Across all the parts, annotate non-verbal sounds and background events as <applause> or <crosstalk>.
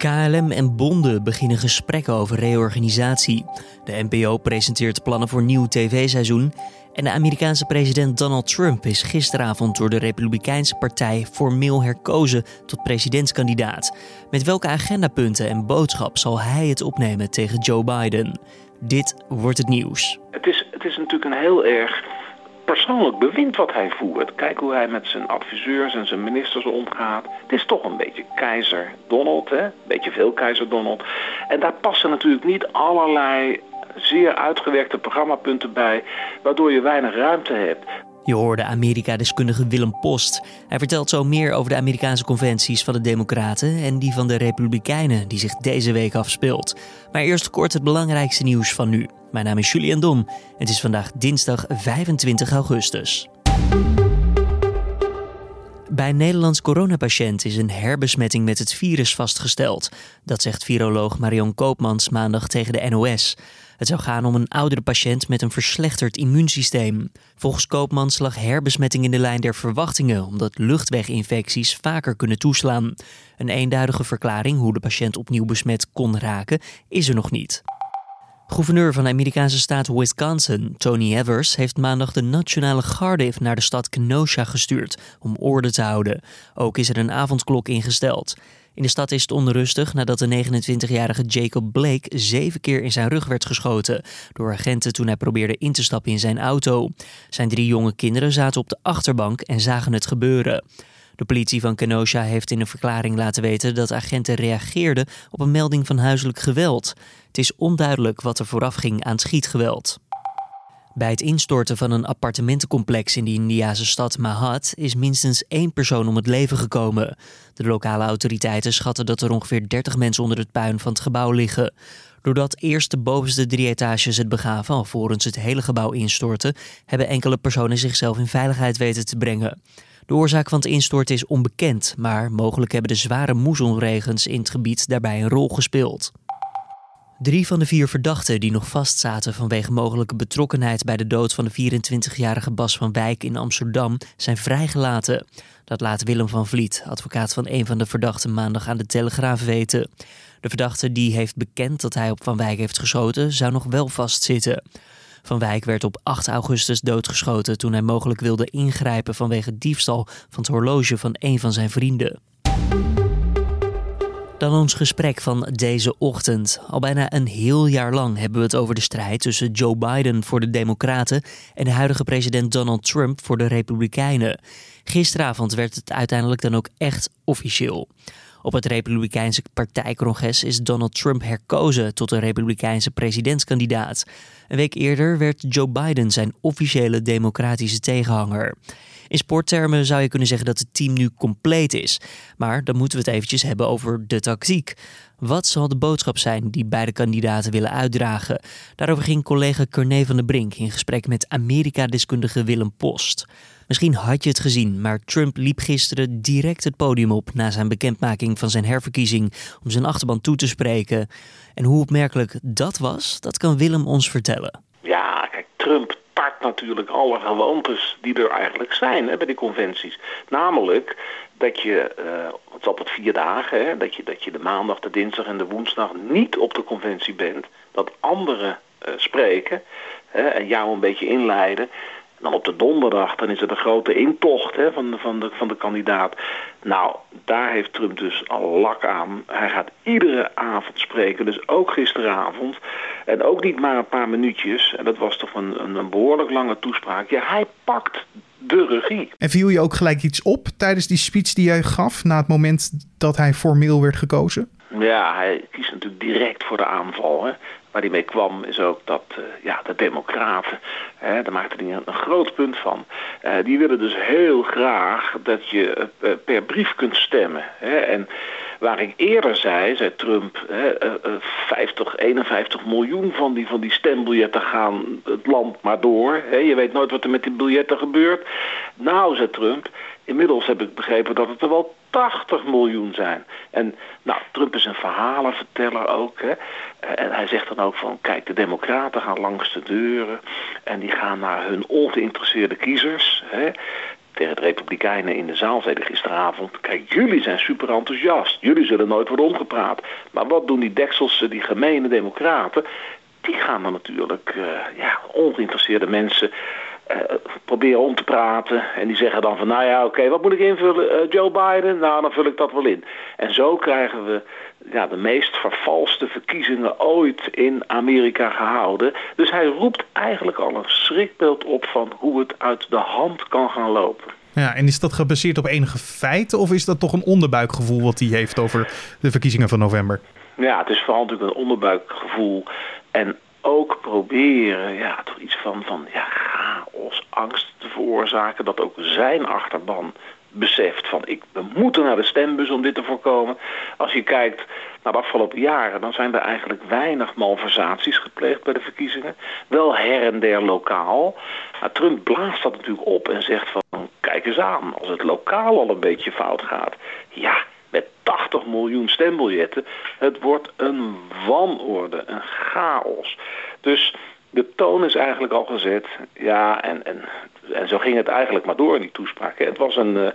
KLM en bonden beginnen gesprekken over reorganisatie. De NPO presenteert plannen voor nieuw tv-seizoen. En de Amerikaanse president Donald Trump is gisteravond door de Republikeinse Partij formeel herkozen tot presidentskandidaat. Met welke agendapunten en boodschap zal hij het opnemen tegen Joe Biden? Dit wordt het nieuws. Het is, het is natuurlijk een heel erg persoonlijk bewind wat hij voert. Kijk hoe hij met zijn adviseurs en zijn ministers omgaat. Het is toch een beetje keizer Donald, hè? Beetje veel keizer Donald. En daar passen natuurlijk niet allerlei zeer uitgewerkte programmapunten bij, waardoor je weinig ruimte hebt. Je hoorde Amerika-deskundige Willem Post. Hij vertelt zo meer over de Amerikaanse conventies van de Democraten en die van de Republikeinen, die zich deze week afspeelt. Maar eerst kort het belangrijkste nieuws van nu. Mijn naam is Julian Dom. Het is vandaag dinsdag 25 augustus. Bij een Nederlands coronapatiënt is een herbesmetting met het virus vastgesteld. Dat zegt viroloog Marion Koopmans maandag tegen de NOS. Het zou gaan om een oudere patiënt met een verslechterd immuunsysteem. Volgens Koopmans lag herbesmetting in de lijn der verwachtingen, omdat luchtweginfecties vaker kunnen toeslaan. Een eenduidige verklaring hoe de patiënt opnieuw besmet kon raken, is er nog niet. Gouverneur van de Amerikaanse staat Wisconsin, Tony Evers, heeft maandag de Nationale Garde naar de stad Kenosha gestuurd om orde te houden. Ook is er een avondklok ingesteld. In de stad is het onrustig nadat de 29-jarige Jacob Blake zeven keer in zijn rug werd geschoten door agenten toen hij probeerde in te stappen in zijn auto. Zijn drie jonge kinderen zaten op de achterbank en zagen het gebeuren. De politie van Kenosha heeft in een verklaring laten weten dat agenten reageerden op een melding van huiselijk geweld. Het is onduidelijk wat er vooraf ging aan schietgeweld. Bij het instorten van een appartementencomplex in de Indiase stad Mahat is minstens één persoon om het leven gekomen. De lokale autoriteiten schatten dat er ongeveer 30 mensen onder het puin van het gebouw liggen. Doordat eerst de bovenste drie etages het begaven, alvorens het hele gebouw instortte, hebben enkele personen zichzelf in veiligheid weten te brengen. De oorzaak van het instorten is onbekend, maar mogelijk hebben de zware moezonregens in het gebied daarbij een rol gespeeld. Drie van de vier verdachten die nog vastzaten vanwege mogelijke betrokkenheid bij de dood van de 24-jarige Bas van Wijk in Amsterdam zijn vrijgelaten. Dat laat Willem van Vliet, advocaat van een van de verdachten, maandag aan de Telegraaf weten. De verdachte die heeft bekend dat hij op Van Wijk heeft geschoten, zou nog wel vastzitten. Van Wijk werd op 8 augustus doodgeschoten toen hij mogelijk wilde ingrijpen vanwege diefstal van het horloge van een van zijn vrienden. Dan ons gesprek van deze ochtend. Al bijna een heel jaar lang hebben we het over de strijd tussen Joe Biden voor de Democraten en de huidige president Donald Trump voor de Republikeinen. Gisteravond werd het uiteindelijk dan ook echt officieel. Op het Republikeinse partijcongres is Donald Trump herkozen tot de Republikeinse presidentskandidaat. Een week eerder werd Joe Biden zijn officiële democratische tegenhanger. In sporttermen zou je kunnen zeggen dat het team nu compleet is. Maar dan moeten we het eventjes hebben over de tactiek. Wat zal de boodschap zijn die beide kandidaten willen uitdragen? Daarover ging collega Corné van der Brink in gesprek met Amerika-deskundige Willem Post. Misschien had je het gezien, maar Trump liep gisteren direct het podium op na zijn bekendmaking van zijn herverkiezing om zijn achterban toe te spreken. En hoe opmerkelijk dat was, dat kan Willem ons vertellen. Ja, kijk, Trump tart natuurlijk alle gewoontes die er eigenlijk zijn bij die conventies. Namelijk dat je, uh, het is altijd vier dagen, hè, dat, je, dat je de maandag, de dinsdag en de woensdag niet op de conventie bent. Dat anderen uh, spreken hè, en jou een beetje inleiden dan op de donderdag, dan is het een grote intocht hè, van, de, van, de, van de kandidaat. Nou, daar heeft Trump dus al lak aan. Hij gaat iedere avond spreken, dus ook gisteravond. En ook niet maar een paar minuutjes. En dat was toch een, een, een behoorlijk lange toespraak. Ja, hij pakt de regie. En viel je ook gelijk iets op tijdens die speech die jij gaf... na het moment dat hij formeel werd gekozen? Ja, hij kiest natuurlijk direct voor de aanval. Hè. Waar hij mee kwam is ook dat uh, ja, de democraten, hè, daar maakte hij een, groot punt van. Uh, die willen dus heel graag dat je uh, per brief kunt stemmen. Hè. En waar ik eerder zei, zei Trump, hè, 50, 51 miljoen van die, van die stembiljetten gaan het land maar door. Hè. Je weet nooit wat er met die biljetten gebeurt. Nou, zei Trump, Inmiddels heb ik begrepen dat het er wel 80 miljoen zijn. En nou, Trump is een verhalenverteller ook. Hè. En hij zegt dan ook van, kijk, de democraten gaan langs de deuren... en die gaan naar hun ongeïnteresseerde kiezers. Hè. tegen de Republikeinen in de zaal zeiden gisteravond... kijk, jullie zijn super enthousiast. Jullie zullen nooit worden omgepraat. Maar wat doen die dekselse, die gemene democraten? Die gaan dan natuurlijk uh, ja, ongeïnteresseerde mensen proberen om te praten. En die zeggen dan van, nou ja, oké, wat moet ik invullen? Uh, Joe Biden? Nou, dan vul ik dat wel in. En zo krijgen we ja, de meest vervalste verkiezingen ooit in Amerika gehouden. Dus hij roept eigenlijk al een schrikbeeld op van hoe het uit de hand kan gaan lopen. Ja, en is dat gebaseerd op enige feiten of is dat toch een onderbuikgevoel wat hij heeft over de verkiezingen van november? Ja, het is vooral natuurlijk een onderbuikgevoel. En ook proberen ja, toch iets van, van ja, chaos, angst te veroorzaken. Dat ook zijn achterban beseft van ik, we moeten naar de stembus om dit te voorkomen. Als je kijkt naar de afgelopen jaren, dan zijn er eigenlijk weinig malversaties gepleegd bij de verkiezingen. Wel her en der lokaal. Maar Trump blaast dat natuurlijk op en zegt van kijk eens aan, als het lokaal al een beetje fout gaat. Ja, met 80 miljoen stembiljetten. Het wordt een wanorde, een chaos. Dus de toon is eigenlijk al gezet. Ja, en, en, en zo ging het eigenlijk maar door in die toespraak. Het was een, uh,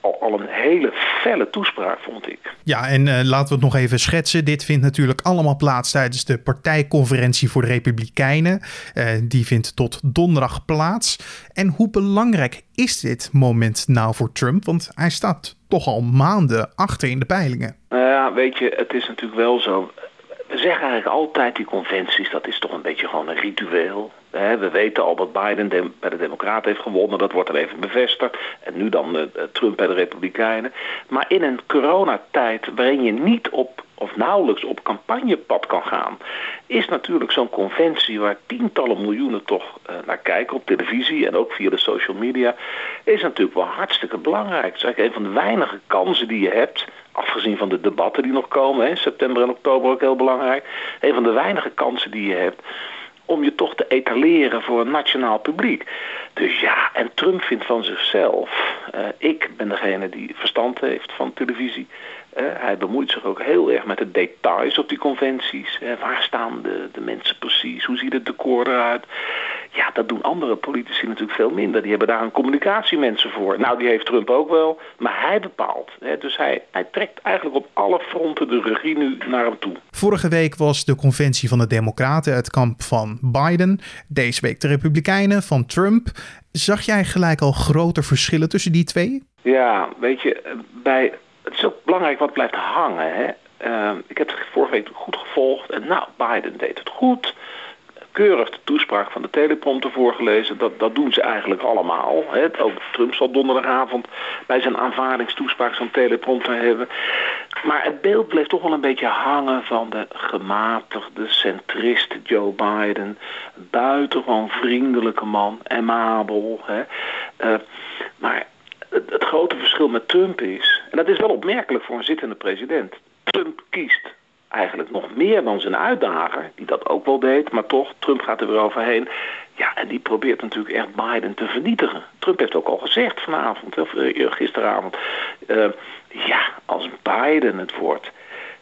al, al, een hele felle toespraak, vond ik. Ja, en uh, laten we het nog even schetsen. Dit vindt natuurlijk allemaal plaats tijdens de partijconferentie voor de Republikeinen. Uh, die vindt tot donderdag plaats. En hoe belangrijk is dit moment nou voor Trump? Want hij staat toch al maanden achter in de peilingen. Nou ja, weet je, het is natuurlijk wel zo we zeggen eigenlijk altijd die conventies, dat is toch een beetje gewoon een ritueel. We weten al dat Biden bij de Democraten heeft gewonnen, dat wordt er even bevestigd. En nu dan uh, Trump bij de Republikeinen. Maar in een coronatijd waarin je niet op of nauwelijks op campagnepad kan gaan, is natuurlijk zo'n conventie waar tientallen miljoenen toch uh, naar kijken op televisie en ook via de social media, is natuurlijk wel hartstikke belangrijk. Het is eigenlijk een van de weinige kansen die je hebt, afgezien van de debatten die nog komen, hè, september en oktober ook heel belangrijk, een van de weinige kansen die je hebt om je toch te etaleren voor een nationaal publiek. Dus ja, en Trump vindt van zichzelf, uh, ik ben degene die verstand heeft van televisie. Uh, hij bemoeit zich ook heel erg met de details op die conventies. Uh, waar staan de, de mensen precies? Hoe ziet het decor eruit? Ja, dat doen andere politici natuurlijk veel minder. Die hebben daar een communicatiemensen voor. Nou, die heeft Trump ook wel, maar hij bepaalt. Hè? Dus hij, hij trekt eigenlijk op alle fronten de regie nu naar hem toe. Vorige week was de conventie van de Democraten het kamp van Biden. Deze week de Republikeinen van Trump. Zag jij gelijk al grote verschillen tussen die twee? Ja, weet je, bij het is ook belangrijk wat blijft hangen. Hè? Uh, ik heb het vorige week goed gevolgd. En nou, Biden deed het goed. Keurig de toespraak van de teleprompter voorgelezen. Dat, dat doen ze eigenlijk allemaal. Hè? Ook Trump zal donderdagavond bij zijn aanvaardingstoespraak zo'n teleprompter hebben. Maar het beeld bleef toch wel een beetje hangen van de gematigde centrist Joe Biden. Buitengewoon vriendelijke man, amabel. Hè? Uh, maar het, grote verschil met Trump is, en dat is wel opmerkelijk voor een zittende president, Trump kiest eigenlijk nog meer dan zijn uitdager, die dat ook wel deed, maar toch, Trump gaat er weer overheen. Ja, en die probeert natuurlijk echt Biden te vernietigen. Trump heeft ook al gezegd vanavond, of uh, gisteravond, uh, ja, als Biden het wordt,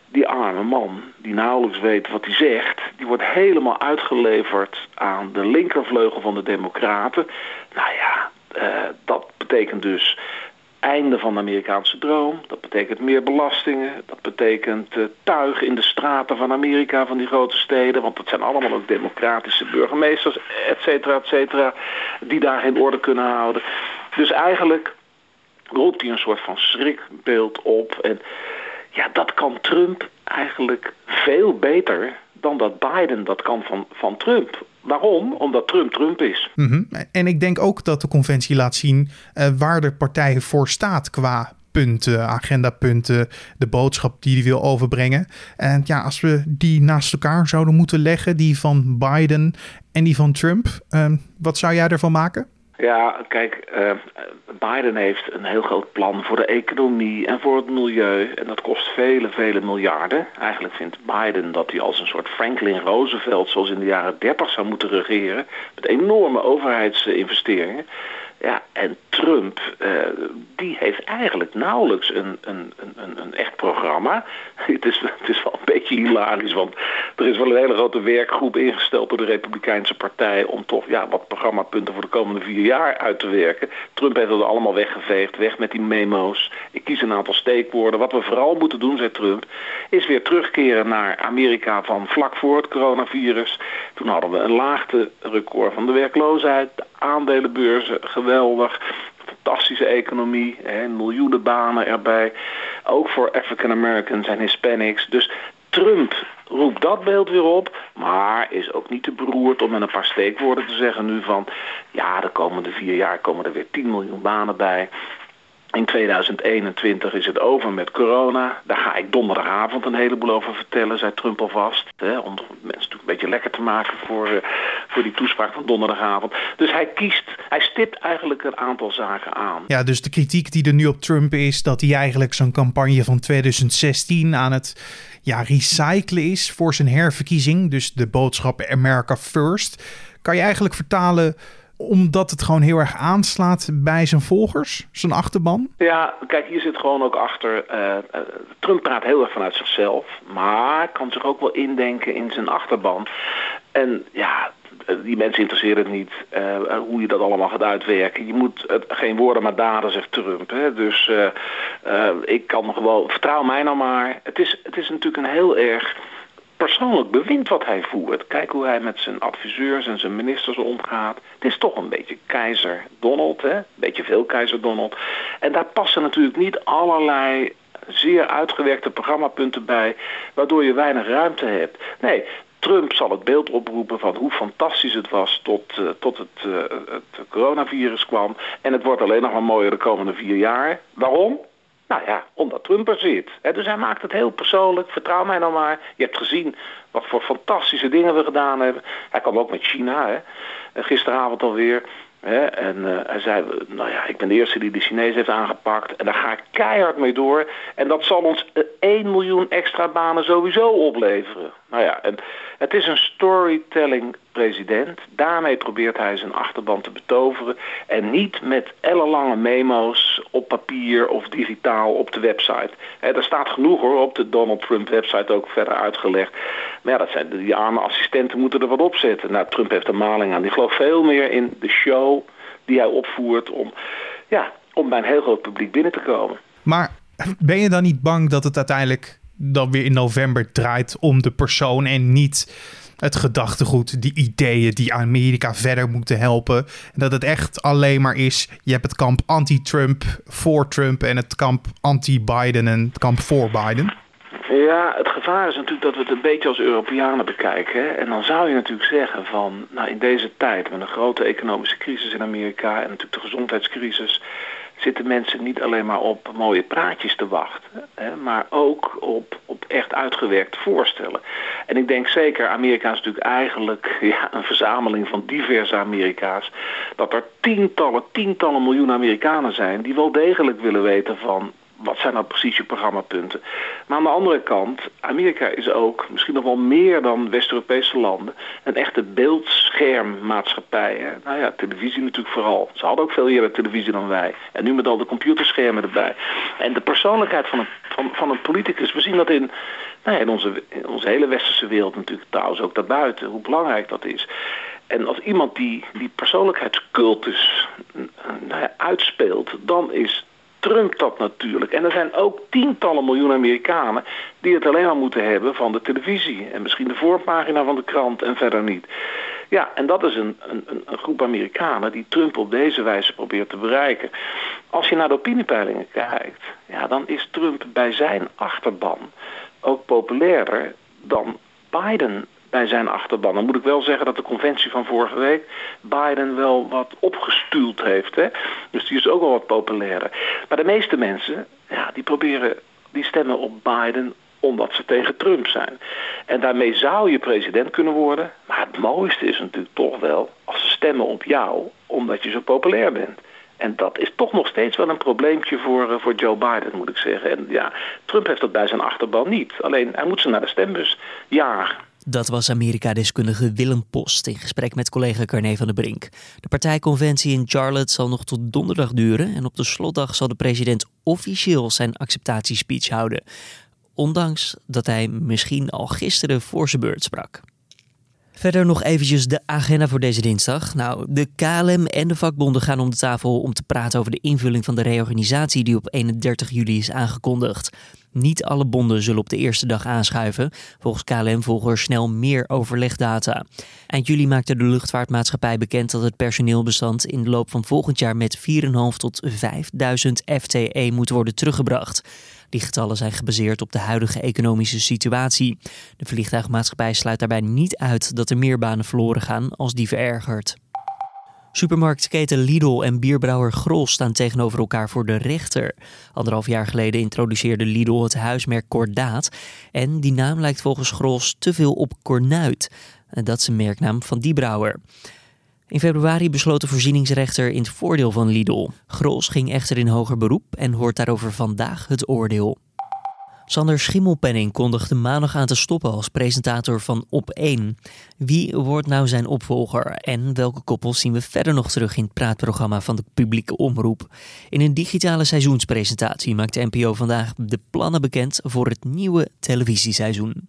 die arme man, die nauwelijks weet wat hij zegt, die wordt helemaal uitgeleverd aan de linkervleugel van de Democraten. Nou ja, uh, dat betekent dus einde van de Amerikaanse droom. Dat betekent meer belastingen. Dat betekent uh, tuig in de straten van Amerika, van die grote steden. Want dat zijn allemaal ook democratische burgemeesters, et cetera, et cetera. Die daar geen orde kunnen houden. Dus eigenlijk roept hij een soort van schrikbeeld op. En ja, dat kan Trump eigenlijk veel beter dan dat Biden dat kan van, van Trump. Waarom? Omdat Trump Trump is. -hmm. En ik denk ook dat de conventie laat zien uh, waar de partij voor staat qua punten, agendapunten, de boodschap die hij wil overbrengen. En ja, als we die naast elkaar zouden moeten leggen, die van Biden en die van Trump, uh, wat zou jij ervan maken? Ja, kijk, uh, Biden heeft een heel groot plan voor de economie en voor het milieu. En dat kost vele, vele miljarden. Eigenlijk vindt Biden dat hij als een soort Franklin Roosevelt, zoals in de jaren 30 zou moeten regeren. Met enorme overheidsinvesteringen. Ja, en Trump, uh, die heeft eigenlijk nauwelijks een, een, een, een echt programma. <laughs> Het is, het is wel een beetje hilarisch, want er is wel een hele grote werkgroep ingesteld door de Republikeinse Partij om toch ja, wat programmapunten voor de komende vier jaar uit te werken. Trump heeft dat allemaal weggeveegd, weg met die memo's. Ik kies een aantal steekwoorden. Wat we vooral moeten doen, zei Trump, is weer terugkeren naar Amerika van vlak voor het coronavirus. Toen hadden we een laagte record van de werkloosheid, de aandelenbeurzen, geweldig fantastische economie, hè, miljoenen banen erbij. Ook voor African Americans en Hispanics. Dus Trump roept dat beeld weer op, maar is ook niet te beroerd om met een paar steekwoorden te zeggen nu van... ja, de komende vier jaar komen er weer 10 miljoen banen bij. In 2021 is het over met corona. Daar ga ik donderdagavond een heleboel over vertellen, zei Trump alvast. Hè, om mensen een beetje lekker te maken voor, uh, voor die toespraak van donderdagavond. Dus hij kiest, hij stipt eigenlijk een aantal zaken aan. Ja, dus de kritiek die er nu op Trump is, dat hij eigenlijk zo'n campagne van 2016 aan het ja, recyclen is voor zijn herverkiezing. Dus de boodschap America First. Kan je eigenlijk vertalen omdat het gewoon heel erg aanslaat bij zijn volgers, zijn achterban? Ja, kijk, hier zit gewoon ook achter. Uh, Trump praat heel erg vanuit zichzelf, maar kan zich ook wel indenken in zijn achterban. En ja, die mensen interesseren het niet hoe je dat allemaal gaat uitwerken. Je moet geen woorden maar daden, zegt Trump. Hè? Dus ik kan gewoon, vertrouw mij nou maar. Het is, het is natuurlijk een heel erg persoonlijk bewind wat hij voert. Kijk hoe hij met zijn adviseurs en zijn ministers omgaat. Het is toch een beetje keizer Donald, hè? Een beetje veel keizer Donald. En daar passen natuurlijk niet allerlei zeer uitgewerkte programmapunten bij, waardoor je weinig ruimte hebt. Nee, Trump zal het beeld oproepen van hoe fantastisch het was tot, uh, tot het, uh, het coronavirus kwam. En het wordt alleen nog maar mooier de komende vier jaar. Waarom? Nou ja, omdat Trump er zit. dus hij maakt het heel persoonlijk. Vertrouw mij nou maar. Je hebt gezien wat voor fantastische dingen we gedaan hebben. Hij kwam ook met China, hè. gisteravond alweer. Hè? En uh, hij zei, nou ja, ik ben de eerste die de Chinees heeft aangepakt. En daar ga ik keihard mee door. En dat zal ons 1 miljoen extra banen sowieso opleveren. Nou ja, en het is een storytelling president. Daarmee probeert hij zijn achterban te betoveren. En niet met ellenlange memo's op papier of digitaal op de website. Er staat genoeg hoor, op de Donald Trump website ook verder uitgelegd. Maar ja, dat zijn, die arme assistenten moeten er wat op zetten. Nou, Trump heeft een maling aan. Die gelooft veel meer in de show die hij opvoert om, ja, om bij een heel groot publiek binnen te komen. Maar ben je dan niet bang dat het uiteindelijk dan weer in november draait om de persoon en niet het gedachtegoed, die ideeën die Amerika verder moeten helpen. En dat het echt alleen maar is, je hebt het kamp anti-Trump, voor Trump en het kamp anti-Biden en het kamp voor Biden. Ja, het gevaar is natuurlijk dat we het een beetje als Europeanen bekijken. Hè? En dan zou je natuurlijk zeggen van, nou in deze tijd met een grote economische crisis in Amerika en natuurlijk de gezondheidscrisis, zitten mensen niet alleen maar op mooie praatjes te wachten, hè, maar ook op, op echt uitgewerkt voorstellen. En ik denk zeker, Amerika is natuurlijk eigenlijk <laughs> ja, een verzameling van diverse Amerika's, dat er tientallen, tientallen miljoen Amerikanen zijn die wel degelijk willen weten van wat zijn nou precies je programmapunten? Maar aan de andere kant, Amerika is ook, misschien nog wel meer dan West-Europese landen, een echte beeldschermmaatschappij. Nou ja, televisie natuurlijk vooral. Ze hadden ook veel eerder televisie dan wij. En nu met al de computerschermen erbij. En de persoonlijkheid van een, van, een politicus, we zien dat in, nou ja, in, onze, onze hele westerse wereld natuurlijk, trouwens ook daarbuiten, hoe belangrijk dat is. En als iemand die, die persoonlijkheidscultus nou ja, uitspeelt, dan is Trump dat natuurlijk. En er zijn ook tientallen miljoen Amerikanen die het alleen maar moeten hebben van de televisie. En misschien de voorpagina van de krant en verder niet. Ja, en dat is een, een, een groep Amerikanen die Trump op deze wijze probeert te bereiken. Als je naar de opiniepeilingen kijkt, ja, dan is Trump bij zijn achterban ook populairder dan Biden bij zijn achterban. Dan moet ik wel zeggen dat de conventie van vorige week Biden wel wat opgestuurd heeft. Hè? Dus die is ook wel wat populairder. Maar de meeste mensen, ja, die proberen, die stemmen op Biden omdat ze tegen Trump zijn. En daarmee zou je president kunnen worden. Maar het mooiste is natuurlijk toch wel als ze stemmen op jou omdat je zo populair bent. En dat is toch nog steeds wel een probleempje voor, eh, voor Joe Biden, moet ik zeggen. En ja, Trump heeft dat bij zijn achterban niet. Alleen hij moet ze naar de stembus jagen. Dat was Amerika-deskundige Willem Post in gesprek met collega Carne van der Brink. De partijconventie in Charlotte zal nog tot donderdag duren en op de slotdag zal de president officieel zijn acceptatiespeech houden. Ondanks dat hij misschien al gisteren voor zijn beurt sprak. Verder nog eventjes de agenda voor deze dinsdag. Nou, de KLM en de vakbonden gaan om de tafel om te praten over de invulling van de reorganisatie die op 31 juli is aangekondigd. Niet alle bonden zullen op de eerste dag aanschuiven. Volgens KLM volgen er snel meer overlegdata. Eind juli maakte de luchtvaartmaatschappij bekend dat het personeelbestand in de loop van volgend jaar met 4.500 tot 5.000 FTE moet worden teruggebracht. Die getallen zijn gebaseerd op de huidige economische situatie. De vliegtuigmaatschappij sluit daarbij niet uit dat er meer banen verloren gaan als die verergert. Supermarktketen Lidl en bierbrouwer Grol staan tegenover elkaar voor de rechter. Anderhalf jaar geleden introduceerde Lidl het huismerk Kordaat. En die naam lijkt volgens Grols te veel op Kornuit. Dat is een merknaam van die brouwer. In februari besloot de voorzieningsrechter in het voordeel van Lidl. Grols ging echter in hoger beroep en hoort daarover vandaag het oordeel. Sander Schimmelpenning kondigde maandag aan te stoppen als presentator van Op1. Wie wordt nou zijn opvolger en welke koppels zien we verder nog terug in het praatprogramma van de publieke omroep? In een digitale seizoenspresentatie maakt de NPO vandaag de plannen bekend voor het nieuwe televisieseizoen.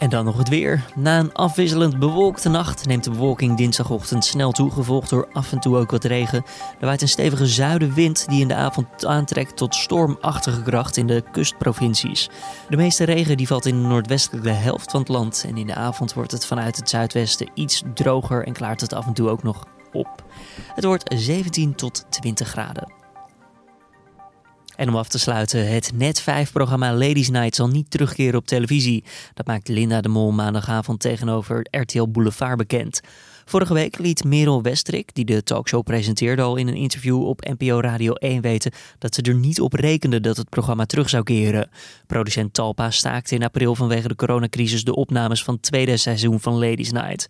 En dan nog het weer. Na een afwisselend bewolkte nacht neemt de bewolking dinsdagochtend snel toe, gevolgd door af en toe ook wat regen. Er waait een stevige zuidenwind die in de avond aantrekt tot stormachtige kracht in de kustprovincies. De meeste regen die valt in de noordwestelijke helft van het land en in de avond wordt het vanuit het zuidwesten iets droger en klaart het af en toe ook nog op. Het wordt 17 tot 20 graden. En om af te sluiten, het Net5-programma Ladies Night zal niet terugkeren op televisie. Dat maakt Linda de Mol maandagavond tegenover RTL Boulevard bekend. Vorige week liet Merel Westrik, die de talkshow presenteerde, al in een interview op NPO Radio 1 weten dat ze er niet op rekende dat het programma terug zou keren. Producent Talpa staakte in april vanwege de coronacrisis de opnames van het tweede seizoen van Ladies Night.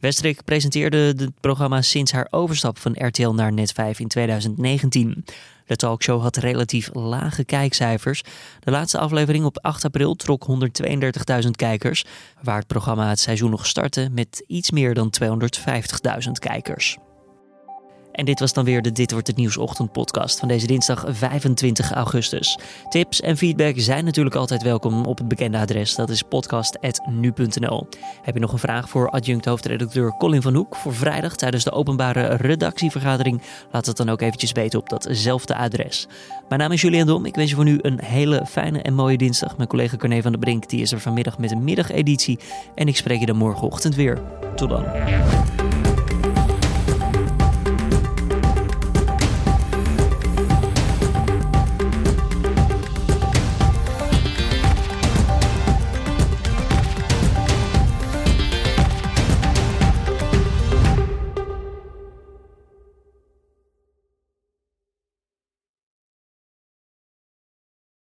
Westrik presenteerde het programma sinds haar overstap van RTL naar Net5 in 2019. De talkshow had relatief lage kijkcijfers. De laatste aflevering op 8 april trok 132.000 kijkers, waar het programma het seizoen nog startte met iets meer dan 250.000 kijkers. En dit was dan weer de Dit Wordt Het Nieuws podcast van deze dinsdag 25 augustus. Tips en feedback zijn natuurlijk altijd welkom op het bekende adres. Dat is podcast.nu.nl. Heb je nog een vraag voor adjunct hoofdredacteur Colin van Hoek voor vrijdag tijdens de openbare redactievergadering? Laat het dan ook eventjes weten op datzelfde adres. Mijn naam is Julian Dom. Ik wens je voor nu een hele fijne en mooie dinsdag. Mijn collega Corné van der Brink die is er vanmiddag met een middageditie. En ik spreek je dan morgenochtend weer. Tot dan.